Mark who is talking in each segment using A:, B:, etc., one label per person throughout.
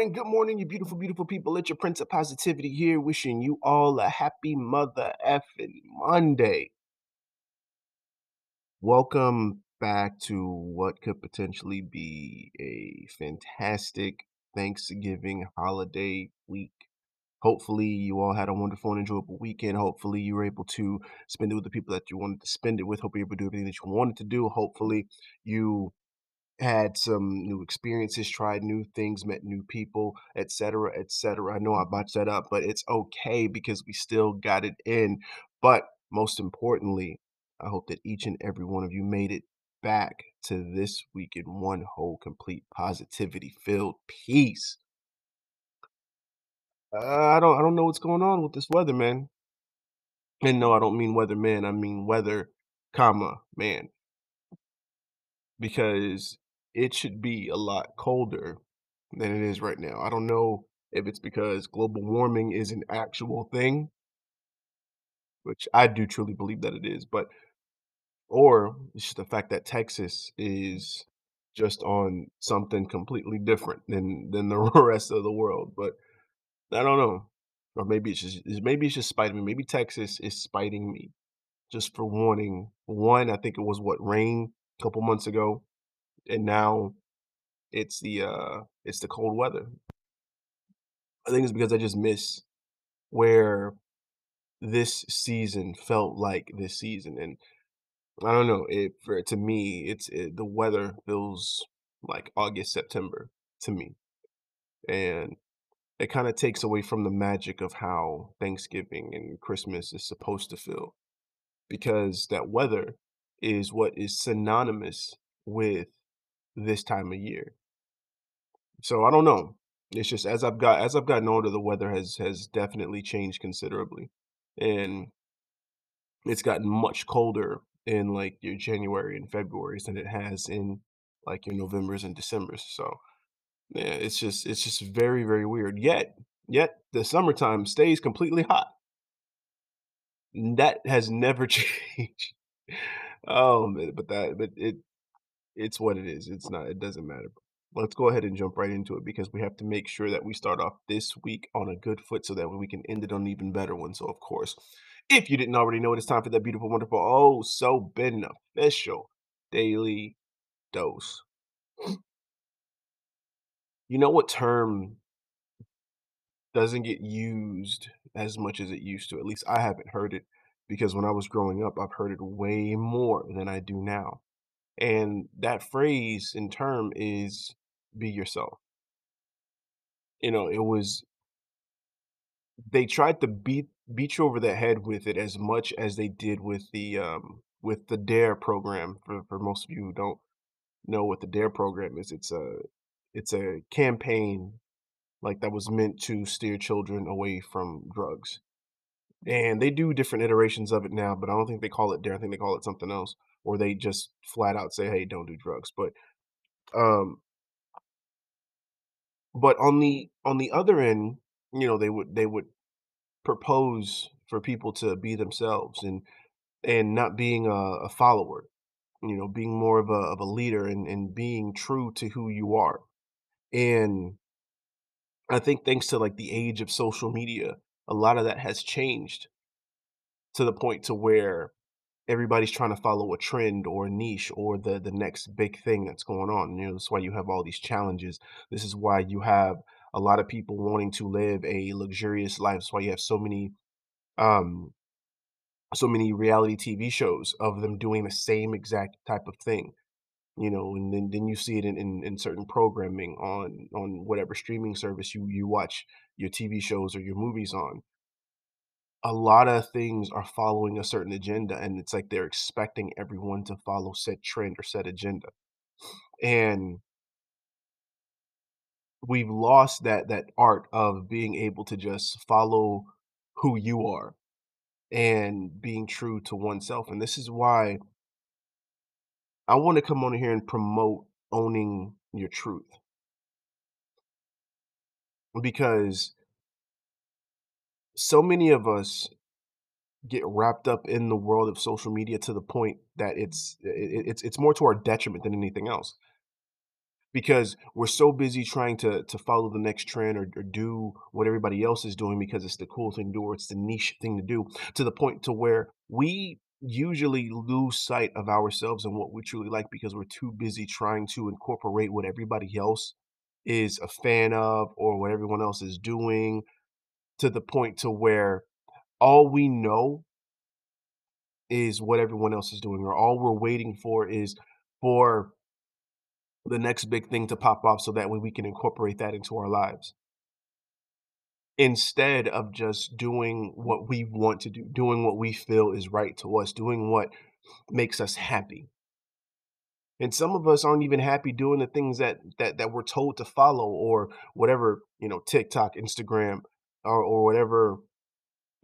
A: morning, good morning, you beautiful, beautiful people. It's your Prince of Positivity here, wishing you all a happy mother effing Monday. Welcome back to what could potentially be a fantastic Thanksgiving holiday week. Hopefully, you all had a wonderful and enjoyable weekend. Hopefully, you were able to spend it with the people that you wanted to spend it with. Hopefully, you were able to do everything that you wanted to do. Hopefully, you had some new experiences, tried new things, met new people, etc., etc. I know I botched that up, but it's okay because we still got it in. But most importantly, I hope that each and every one of you made it back to this week in one whole, complete, positivity-filled peace. Uh, I don't, I don't know what's going on with this weather, man. And no, I don't mean weather man, I mean weather, comma man because it should be a lot colder than it is right now. I don't know if it's because global warming is an actual thing, which I do truly believe that it is, but or it's just the fact that Texas is just on something completely different than than the rest of the world. But I don't know. Or maybe it's just maybe it's just spiting me. Maybe Texas is spiting me just for wanting one. I think it was what rain a couple months ago, and now It's the, uh it's the cold weather. I think it's because I just miss where this season felt like this season, and I don't know, it for to me, it's it the weather feels like August, September to me, and it kinda takes away from the magic of how Thanksgiving and Christmas is supposed to feel, because that weather is what is synonymous with this time of year. So I don't know. It's just as I've got as I've gotten older, the weather has has definitely changed considerably, and it's gotten much colder in like your January and Februarys than it has in like your Novembers and Decembers. So yeah, it's just it's just very very weird. Yet yet the summertime stays completely hot. That has never changed. Oh but that but it It's what it is. It's not it doesn't matter. Let's go ahead and jump right into it because we have to make sure that we start off this week on a good foot so that we can end it on an even better one. So, of course, if you didn't already know it, it's time for that beautiful, wonderful, oh, so beneficial daily dose. You know what term doesn't get used as much as it used to? At least I haven't heard it because when I was growing up, I've heard it way more than I do now. And that phrase and term is be yourself. You know, it was they tried to beat beat you over the head with it as much as they did with the um with the DARE program. For for most of you who don't know what the DARE program is, it's a it's a campaign like that was meant to steer children away from drugs. And they do different iterations of it now, but I don't think they call it DARE. I think they call it something else, or they just flat out say, "Hey, don't do drugs." But um, but on the on the other end, you know, they would they would propose for people to be themselves and and not being a, a follower you know being more of a, of a leader and, and being true to who you are and i think thanks to like the age of social media a lot of that has changed to the point to where everybody's trying to follow a trend or a niche or the the next big thing that's going on you know that's why you have all these challenges this is why you have a lot of people wanting to live a luxurious life that's why you have so many um so many reality TV shows of them doing the same exact type of thing, you know, and then, then you see it in, in, in certain programming on on whatever streaming service you you watch your TV shows or your movies on. A lot of things are following a certain agenda, and it's like they're expecting everyone to follow said trend or said agenda. And we've lost that that art of being able to just follow who you are and being true to oneself. And this is why I want to come on here and promote owning your truth because so many of us get wrapped up in the world of social media to the point that it's it, it's it's more to our detriment than anything else. because we're so busy trying to to follow the next trend or, or do what everybody else is doing because it's the cool thing to do or it's the niche thing to do to the point to where we usually lose sight of ourselves and what we truly like because we're too busy trying to incorporate what everybody else is a fan of or what everyone else is doing to the point to where all we know is what everyone else is doing or all we're waiting for is for the next big thing to pop off so that way we can incorporate that into our lives instead of just doing what we want to do, doing what we feel is right to us, doing what makes us happy. And some of us aren't even happy doing the things that that that we're told to follow or whatever, you know, TikTok, Instagram, or, or whatever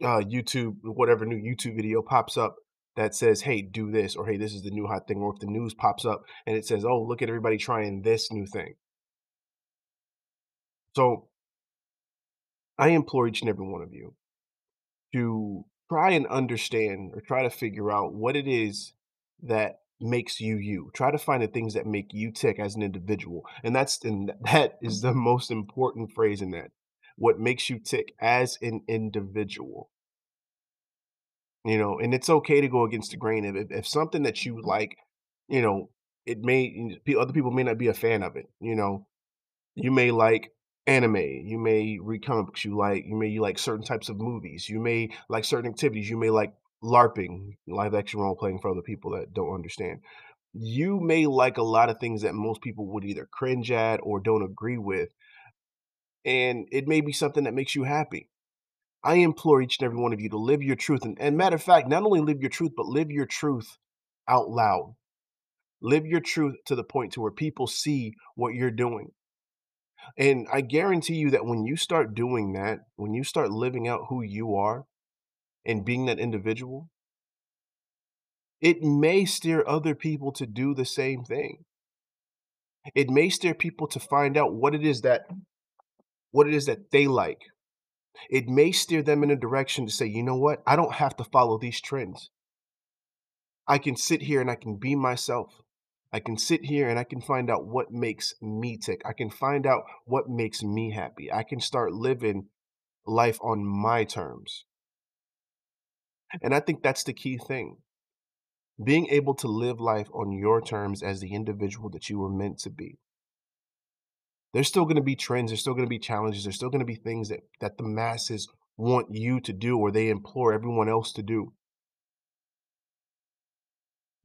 A: uh, YouTube, whatever new YouTube video pops up that says, "Hey, do this," or "Hey, this is the new hot thing," or if the news pops up and it says, "Oh, look at everybody trying this new thing." So I implore each and every one of you to try and understand or try to figure out what it is that makes you you. Try to find the things that make you tick as an individual. And that's and that is the most important phrase in that. What makes you tick as an individual. You know, and it's okay to go against the grain. If if, something that you like, you know, it may other people may not be a fan of it. You know, you may like anime, you may read comic books, you like you may you like certain types of movies, you may like certain activities, you may like LARPing, live action role playing for other people that don't understand. You may like a lot of things that most people would either cringe at or don't agree with, and it may be something that makes you happy. I implore each and every one of you to live your truth. And, and matter of fact, not only live your truth, but live your truth out loud. Live your truth to the point to where people see what you're doing and I guarantee you that when you start doing that, when you start living out who you are and being that individual, it may steer other people to do the same thing. It may steer people to find out what it is that what it is that they like. It may steer them in a direction to say, "You know what? I don't have to follow these trends. I can sit here and I can be myself. I can sit here and I can find out what makes me tick. I can find out what makes me happy. I can start living life on my terms. And I think that's the key thing. Being able to live life on your terms as the individual that you were meant to be. There's still going to be trends, there's still going to be challenges, there's still going to be things that that the masses want you to do or they implore everyone else to do.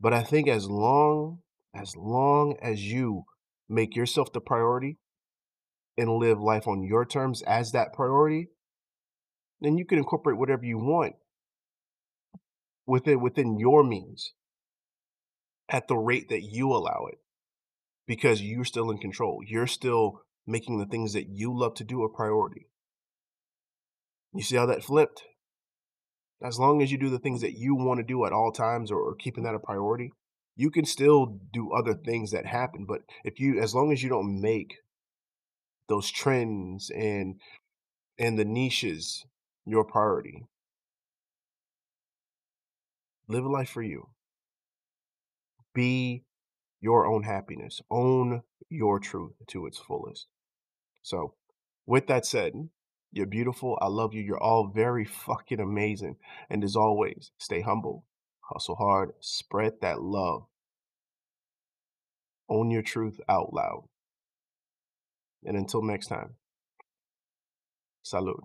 A: But I think as long as long as you make yourself the priority and live life on your terms as that priority, then you can incorporate whatever you want within within your means at the rate that you allow it because you're still in control. You're still making the things that you love to do a priority. You see how that flipped? As long as you do the things that you want to do at all times or, or keeping that a priority, you can still do other things that happen. But if you as long as you don't make those trends and and the niches your priority, live a life for you. Be your own happiness. Own your truth to its fullest. So, with that said, you're beautiful. I love you. You're all very fucking amazing. And as always, stay humble, hustle hard, spread that love. Own your truth out loud. And until next time, salute.